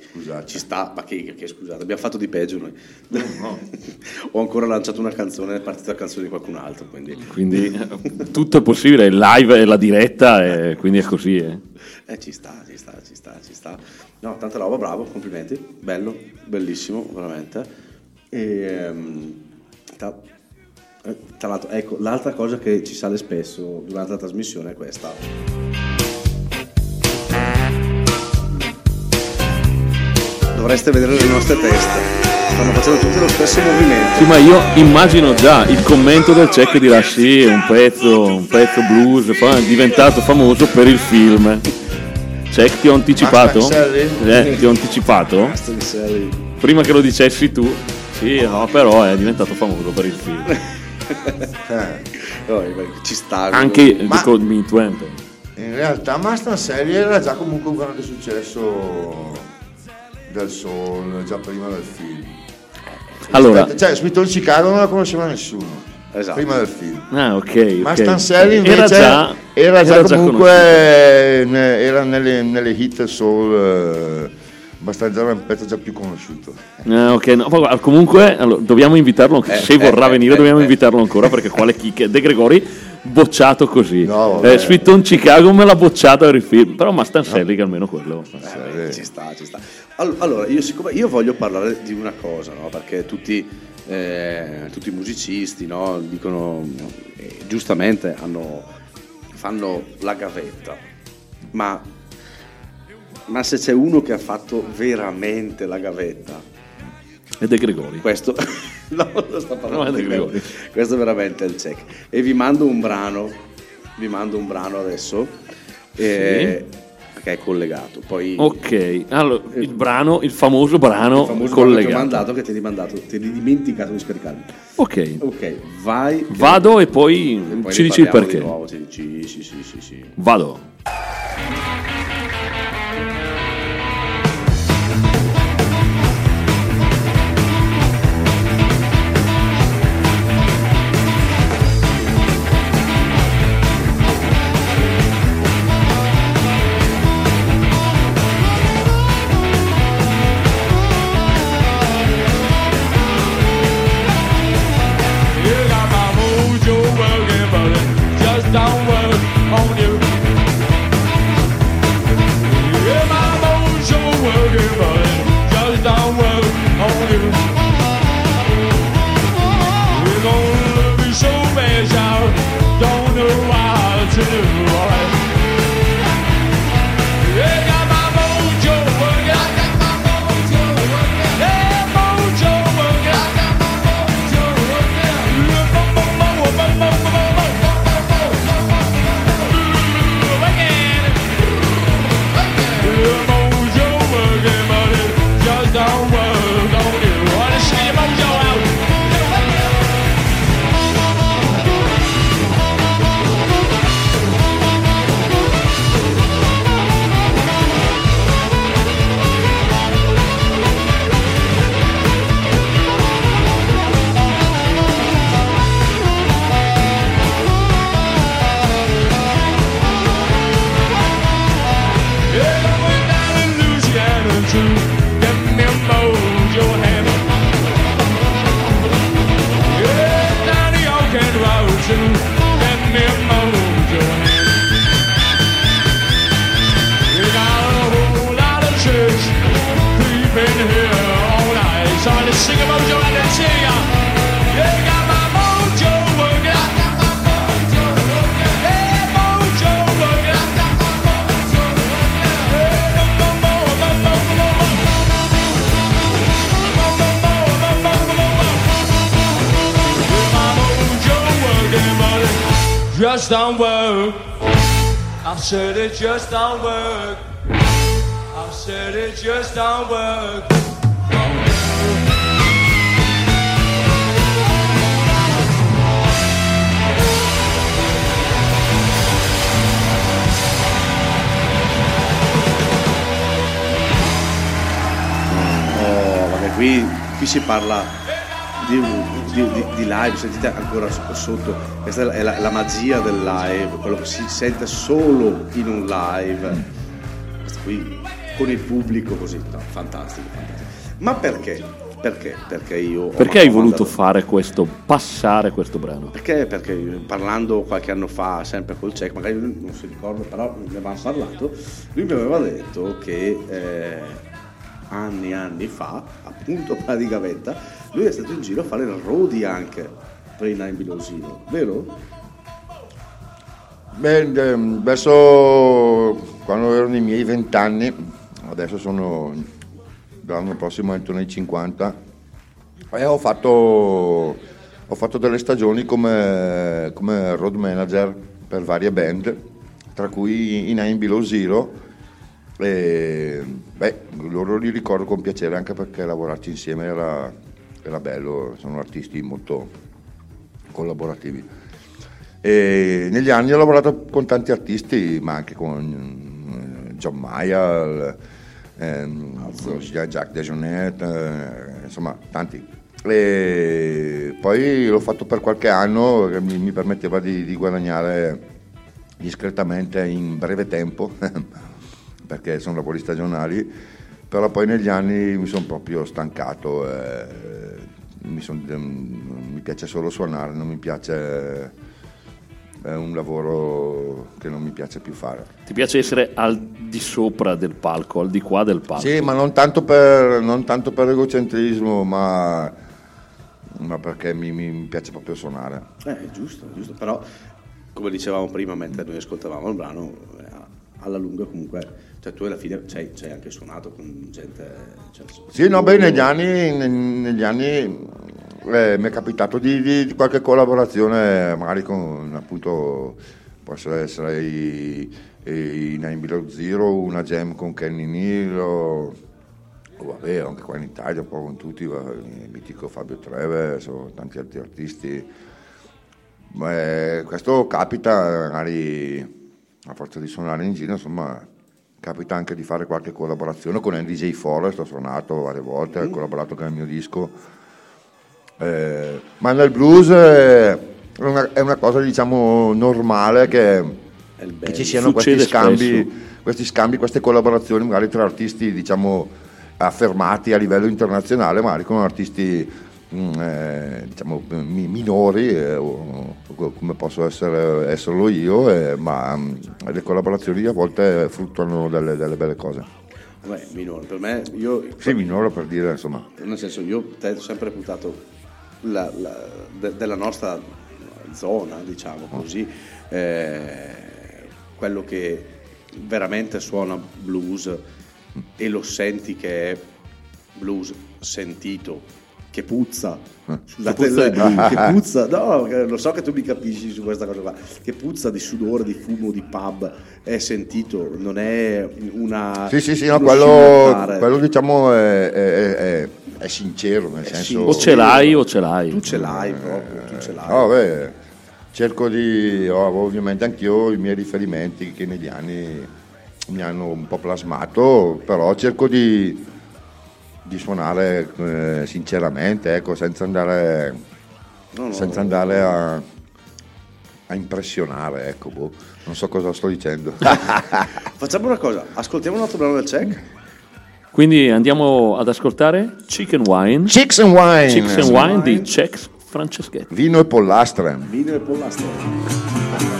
ci sta, ma che, che scusate, abbiamo fatto di peggio noi. Ho ancora lanciato una canzone, è partita la canzone di qualcun altro, quindi... Quindi eh, tutto è possibile, il live è la diretta, e quindi è così. eh. Eh, ci sta, ci sta, ci sta, ci sta. No, tanta roba, bravo, complimenti, bello, bellissimo, veramente. E, ehm, tra, eh, tra l'altro, ecco, l'altra cosa che ci sale spesso durante la trasmissione è questa. Dovreste vedere le nostre teste. Stanno facendo tutte lo stesso movimento. Sì, ma io immagino già il commento del check dirà sì, un pezzo, un pezzo blues, fa- è diventato famoso per il film. Check, ti ho anticipato? Eh, ti ho anticipato? Prima che lo dicessi tu, sì, no, però è diventato famoso per il film. Eh, ci sta. Anche Ma- Me 20. In realtà Mustang Serie era già comunque un grande successo del soul, già prima del film. Allora, cioè Smith Chicago non la conosceva nessuno. Esatto. Prima del film. ah, ok. ok. Mustang Sally invece era già, era già era già comunque ne- era nelle, nelle hit soul eh, abbastanza era un pezzo già più conosciuto. Ah, ok, no, ma guarda, comunque allora, dobbiamo invitarlo, Eh, se vorrà eh, venire eh, dobbiamo eh. invitarlo ancora perché quale chicche. De Gregori bocciato così. No, eh, Sweet Home Chicago me l'ha bocciato il film, però Mustang Sally che almeno quello. Eh, ci sta, ci sta. All- Allora, io, siccome io voglio parlare di una cosa, no? perché tutti, eh, tutti i musicisti no? dicono, eh, giustamente, hanno- fanno la gavetta, ma, ma se c'è uno che ha fatto veramente la gavetta, E De Gregori. questo, no, non sto parlando di. Gregori. questo è veramente il check. E vi mando un brano, vi mando un brano adesso, eh, che è collegato. Poi Ok, allora il brano, il famoso brano il famoso brano che ho collegato. mandato che ti eri mandato, ti eri dimenticato di scaricarlo. Ok, Ok, vai. vado e poi, e poi ci dici il perché. Di nuovo, ci dici, sì, sì, sì, sì. Vado. Got my mojo working. I got my mojo working. Yeah, mojo working. I got my mojo working. Yeah, mo mo mo mo mo mo mo. Mo mo mo mo mo mo mo. Don't work. I said it just don't work. I said it just don't work. Qui, qui si parla di, di- di- di live, sentite ancora sotto, questa è la, la magia del live, quello che si sente solo in un live, Questo qui con il pubblico così, no, fantastico, fantastico. Ma perché? Perché? Perché io... Perché hai voluto mandato- fare questo, passare questo brano? perché? Perché parlando qualche anno fa, sempre col check, magari non si ricorda, però ne avevamo parlato, lui mi aveva detto che eh, anni e anni fa, appunto praticamente, lui è stato in giro a fare il roadie anche per i Nine Below Zero, vero? Beh, ehm, verso quando erano i miei vent'anni, adesso sono l'anno prossimo entro nei 50, e ho fatto, ho fatto delle stagioni come, come road manager per varie band, tra cui i Nine Below Zero. E, beh, loro li ricordo con piacere anche perché lavorarci insieme era, era bello, sono artisti molto collaborativi. E negli anni ho lavorato con tanti artisti, ma anche con eh, John Mayer, ehm, Jacques Dejonet, eh, insomma tanti. E poi l'ho fatto per qualche anno che mi, mi permetteva di, di guadagnare discretamente in breve tempo, perché sono lavori stagionali, però poi negli anni mi sono proprio stancato, eh, mi, son- mi piace solo suonare, non mi piace è un lavoro che non mi piace più fare. Ti piace essere al di sopra del palco, al di qua del palco? Sì, ma non tanto per, non tanto per egocentrismo, ma, ma perché mi, mi- mi piace proprio suonare. Eh, giusto, giusto, però come dicevamo prima mentre noi ascoltavamo il brano, eh, alla lunga comunque, cioè tu alla fine ci hai, anche suonato con gente... Cioè, Sì, no, beh, negli anni, ne- negli anni eh, mi è capitato di, di- di qualche collaborazione, magari con appunto, possono essere i, i Nine Below Zero, una jam con Kenny Neal, o, vabbè, anche qua in Italia, un po' con tutti, il mitico Fabio Treve, tanti altri artisti. Ma, eh, questo capita magari a forza di suonare in giro, insomma, capita anche di fare qualche collaborazione con NDJ Forest, ho suonato varie volte, ho collaborato con il mio disco. Eh, ma nel blues è una, è una cosa diciamo normale che, che ci siano questi scambi, spesso. questi scambi, queste collaborazioni magari tra artisti diciamo affermati a livello internazionale, magari con artisti mm, eh, diciamo mi- minori eh, come posso essere, esserlo io, eh, ma mm, le collaborazioni a volte fruttuano delle, delle belle cose. Vabbè, minore, per me, io... Sì, minore per dire insomma. Nel senso, io ho sempre reputato la- la- de- della nostra zona, diciamo così, eh, quello che veramente suona blues e lo senti che è blues sentito, che puzza. Scusate, Che puzza il- che puzza, no, che lo so che tu mi capisci su questa cosa qua, che puzza di sudore, di fumo, di pub, è sentito, non è una... Sì, sì, sì, no, quello, quello diciamo è, è- è- è sincero, nel senso... O ce l'hai o ce l'hai. Tu ce l'hai proprio, tu ce l'hai. No, beh, cerco di... ho ovviamente anch'io i miei riferimenti che negli anni mi hanno un po' plasmato, però cerco di, di suonare eh, sinceramente, ecco, senza andare, No, no, senza andare a, a impressionare, ecco, boh. non so cosa sto dicendo. Facciamo una cosa, ascoltiamo un altro brano del check. Quindi andiamo ad ascoltare Chicken Wine. Chicks and Wine, Chicks and Wine di Chex Franceschetti. vino e pollastre. Vino e pollastre.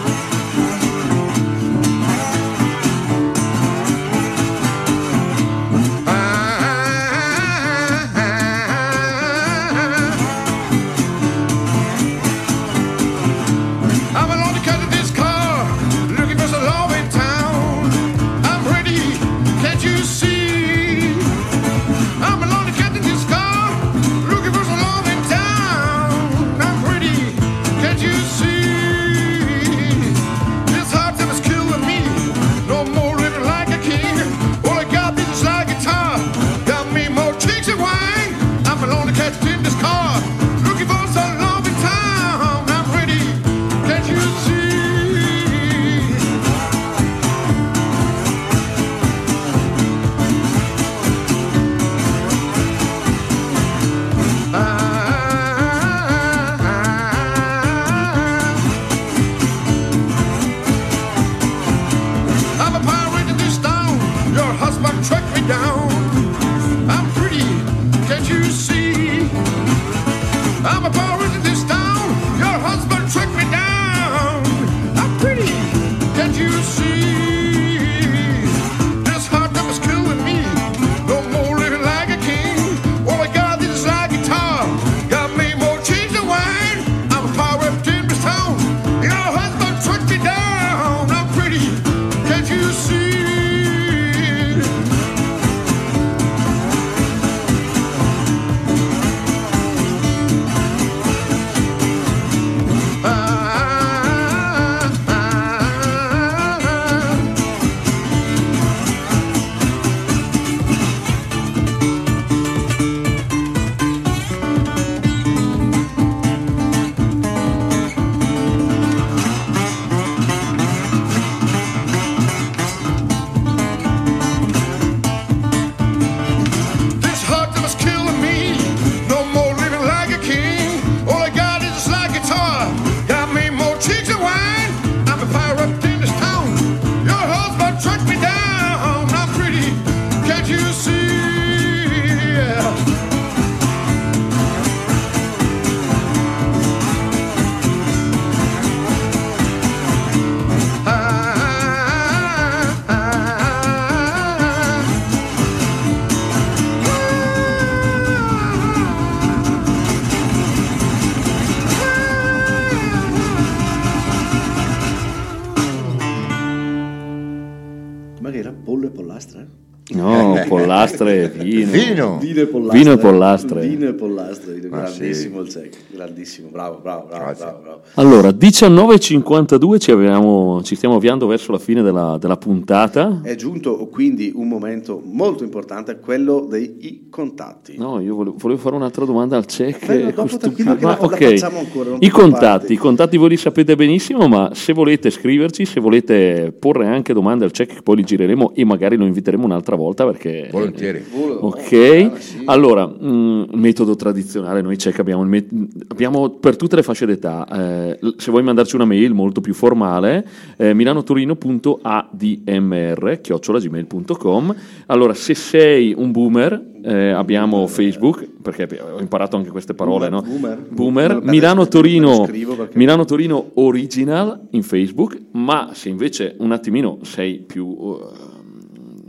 Pollastre vino. Vino. Vino e pollastre. Vino e pollastre. Vino e pollastre, grandissimo il cieco, grandissimo, bravo, bravo, bravo, bravo, bravo. Allora, 19.52 ci, avevamo- ci stiamo avviando verso la fine della, della puntata. È giunto quindi un momento molto importante, quello dei contatti. No, io volevo, volevo fare un'altra domanda al CEC. Bello, dopo la- ma la ok. facciamo ancora, I contatti, i contatti voi li sapete benissimo, ma se volete scriverci, se volete porre anche domande al CEC, poi li gireremo e magari lo inviteremo un'altra volta perché... Volentieri. Ok, allora, mh, metodo tradizionale, noi CEC abbiamo, met- abbiamo per tutte le fasce d'età, eh, se vuoi mandarci una mail molto più formale, eh, milanotorino.admr, chiocciolagmail.com, allora se sei un boomer, eh, abbiamo Facebook, perché ho imparato anche queste parole, Boomer, no? boomer. Boomer, Milano Torino, perché- Milano Torino Original in Facebook, ma se invece un attimino sei più... eh,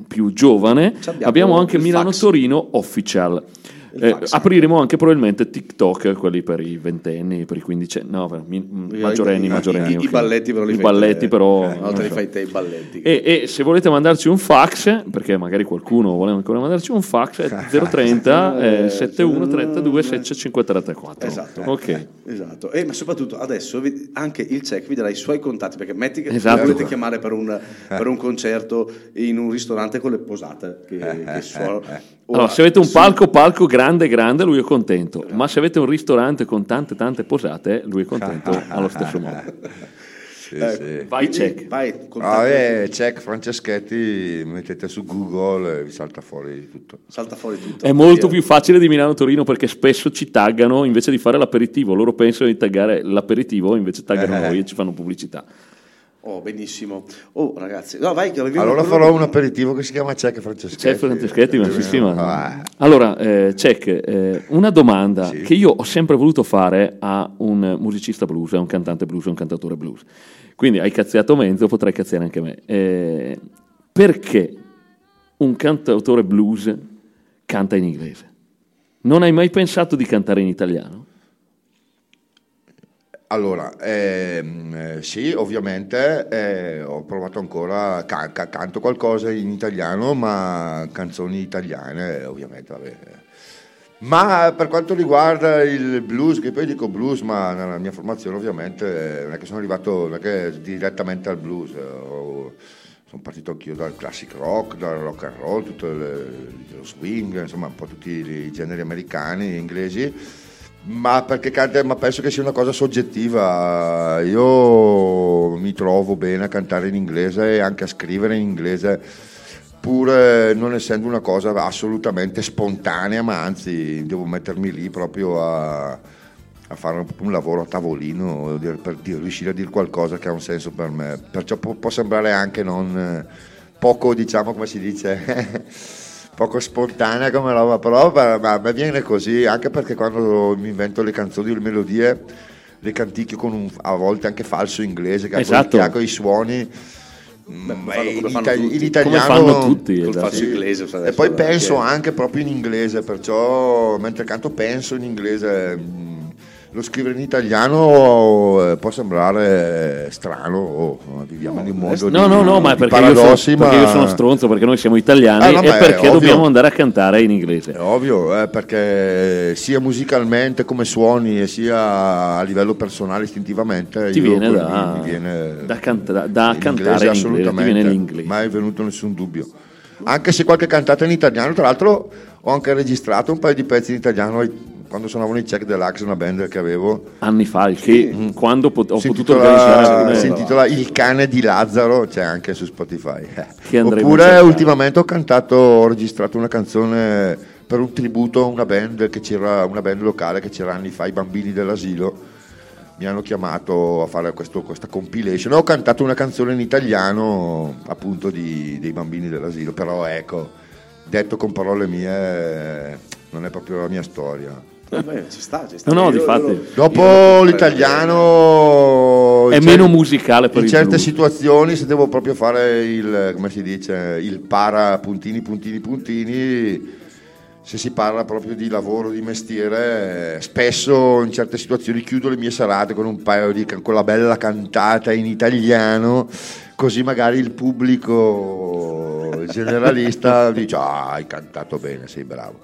più giovane, abbiamo abbiamo anche il Milano fax. Torino Official. Eh, fax. apriremo anche probabilmente TikTok, quelli per i ventenni, per i quindicenni, no, per mi- maggiorenni, I- maggiorenni. I, i ok. balletti però li I balletti te. però... Eh, no, te li fai te i balletti. E, e se volete mandarci un fax, perché magari qualcuno vuole ancora mandarci un fax, è 030 eh, 71 32 75334. Esatto. Ok. Esatto. E, ma soprattutto adesso vi- anche il CEC vi darà i suoi contatti perché metti che Esatto. volete chiamare per un, per un concerto in un ristorante con le posate che, che suonano. Ora, Allora, se avete un sì, palco, palco grande, grande, lui è contento. Ma se avete un ristorante con tante, tante posate, lui è contento allo stesso modo. Sì, ecco, sì. Vai, check. Vai, Ah, eh, check Franceschetti, mettete su Google e vi salta fuori tutto. salta fuori tutto. È molto Via. più facile di Milano-Torino perché spesso ci taggano invece di fare l'aperitivo. Loro pensano di taggare l'aperitivo, invece taggano Eh. noi e ci fanno pubblicità. Oh, benissimo. Oh, ragazzi. No, vai, Allora farò un aperitivo che si chiama check Franceschetti. C'è Franceschetti, ma- Ah, Allora, eh, Cech, eh, una domanda Sì. che io ho sempre voluto fare a un musicista blues, a un cantante blues, a un cantatore blues. Quindi hai cazziato mezzo, potrai cazziare anche me. Eh, perché un cantautore blues canta in inglese? Non hai mai pensato di cantare in italiano? Allora, ehm, eh, sì, ovviamente eh, ho provato ancora, ca- ca- canto qualcosa in italiano, ma canzoni italiane, ovviamente, vabbè. Ma per quanto riguarda il blues, che poi dico blues, ma nella mia formazione ovviamente eh, non è che sono arrivato che direttamente al blues, eh, ho- sono partito anch'io dal classic rock, dal rock and roll, tutto il- lo swing, insomma un po' tutti i generi americani, inglesi ma perché canta, ma penso che sia una cosa soggettiva. Io mi trovo bene a cantare in inglese e anche a scrivere in inglese, pur eh, non essendo una cosa assolutamente spontanea, ma anzi devo mettermi lì proprio a, a fare un, lavoro a tavolino per riuscire a dire qualcosa che ha un senso per me. Perciò può, può sembrare anche non eh, poco, diciamo, come si dice. poco spontanea come roba, però ma, ma- ma viene così, anche perché quando mi invento le canzoni, le melodie, le canticchio con un, a volte anche falso inglese, che Esatto. ha quei suoni. mm, come eh, fanno- in, come tutti. in Come italiano fanno tutti, Col esatto. falso inglese. e poi penso anche proprio in inglese, perciò mentre canto penso in inglese. Lo scrivere in italiano eh, può sembrare strano, oh, viviamo in un mondo No, di, no, no, ma perché io, sono, paradossi, perché ma io sono stronzo, perché noi siamo italiani Eh, vabbè, e perché dobbiamo andare a cantare in inglese. È ovvio, eh, perché sia musicalmente come suoni e sia a livello personale istintivamente Ti io viene da- mi viene da canta- da l'inglese cantare in inglese, assolutamente, viene l'inglese. mai è venuto nessun dubbio. Anche se qualche cantata in italiano, tra l'altro ho anche registrato un paio di pezzi in italiano quando suonavano i Check Deluxe, una band che avevo. Anni fa, che mm, quando pot- ho si, potuto organizzare alcune- si intitola Il cane di Lazzaro, c'è anche su Spotify. A Oppure ultimamente ho cantato, ho registrato una canzone per un tributo a una band, che c'era, una band locale che c'era anni fa, i bambini dell'asilo. Mi hanno chiamato a fare questo- questa compilation. Ho cantato una canzone in italiano appunto di- dei bambini dell'asilo, però ecco, detto con parole mie, non è proprio la mia storia. Vabbè, ci sta, ci sta. No, no, difatti. io- Dopo l'italiano È meno musicale per in certe blues. situazioni se devo proprio fare il come si dice il para puntini puntini puntini se si parla proprio di lavoro di mestiere spesso in certe situazioni chiudo le mie serate con un paio di con la bella cantata in italiano così magari il pubblico generalista dice ah hai cantato bene, sei bravo.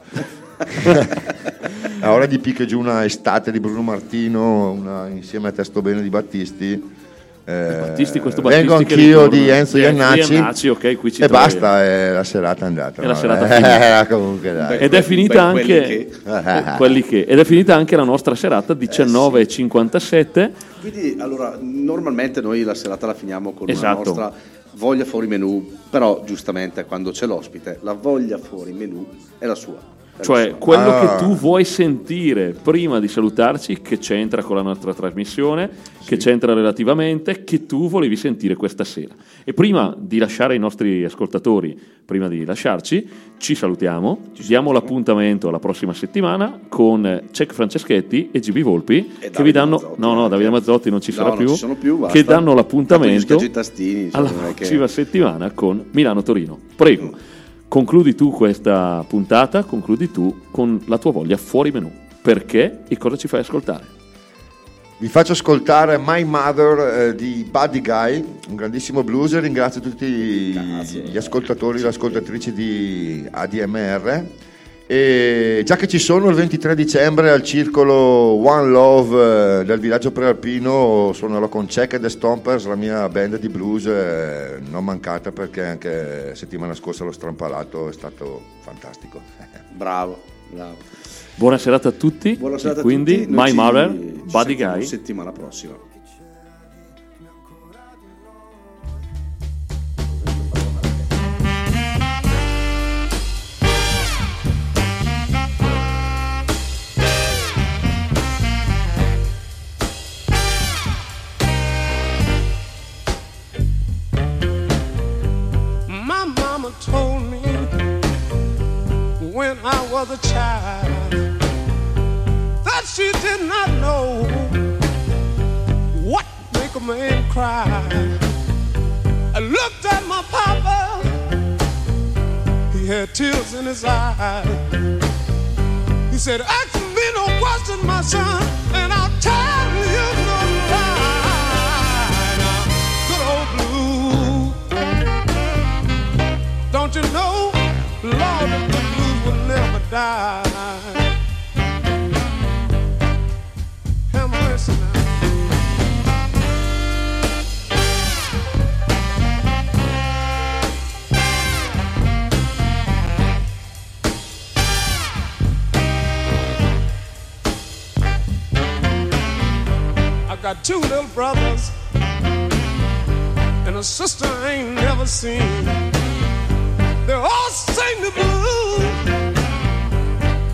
Ora gli picchio giù una estate di Bruno Martino una, insieme a Testo Bene di Battisti. Eh, Battisti, questo vengo Battisti che anch'io ritorna. di Enzo Iannacci, Iannacci, ok, qui ci e troviamo. basta, eh, la serata è andata. E la serata Eh, finita. comunque dai. Ed è finita Beh, quelli anche che- eh, quelli che- ed è finita anche la nostra serata 19.57 Quindi allora normalmente noi la serata la finiamo con Esatto. una nostra voglia fuori menù, però giustamente quando c'è l'ospite la voglia fuori menù è la sua. Cioè, sua. quello Ah. che tu vuoi sentire prima di salutarci, che c'entra con la nostra trasmissione, che c'entra relativamente, che tu volevi sentire questa sera. E prima di lasciare i nostri ascoltatori, prima di lasciarci, ci salutiamo, diamo l'appuntamento alla prossima settimana con Cec Franceschetti e GB Volpi, che Davide vi danno... Mazzotti no, no, anche. Davide Mazzotti non ci No, sarà non più, ci sono più, basta. che danno l'appuntamento tastini, alla non è che- prossima settimana con Milano-Torino. Prego. Concludi tu questa puntata, concludi tu con la tua voglia fuori menù. Perché e cosa ci fai ascoltare? Vi faccio ascoltare My Mother eh, di Buddy Guy, un grandissimo blues. Ringrazio tutti gli ascoltatori e le ascoltatrici di ADMR. E già che ci sono il 23 dicembre al circolo One Love eh, del villaggio prealpino suonerò con Check and the Stompers, la mia band di blues, eh, non mancata perché anche settimana scorsa l'ho strampalato, è stato fantastico. Bravo, bravo. Buona serata a tutti. Buona serata quindi a tutti. My Mother, Buddy Guy. settimana prossima. Was a child that she did not know what make a man cry. I looked at my papa, he had tears in his eyes. He said, Ask me no question, my son, two little brothers and a sister I ain't never seen. They all sing the blues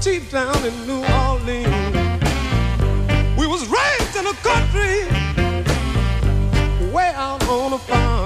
deep down in New Orleans. We was raised in a country way out on a farm.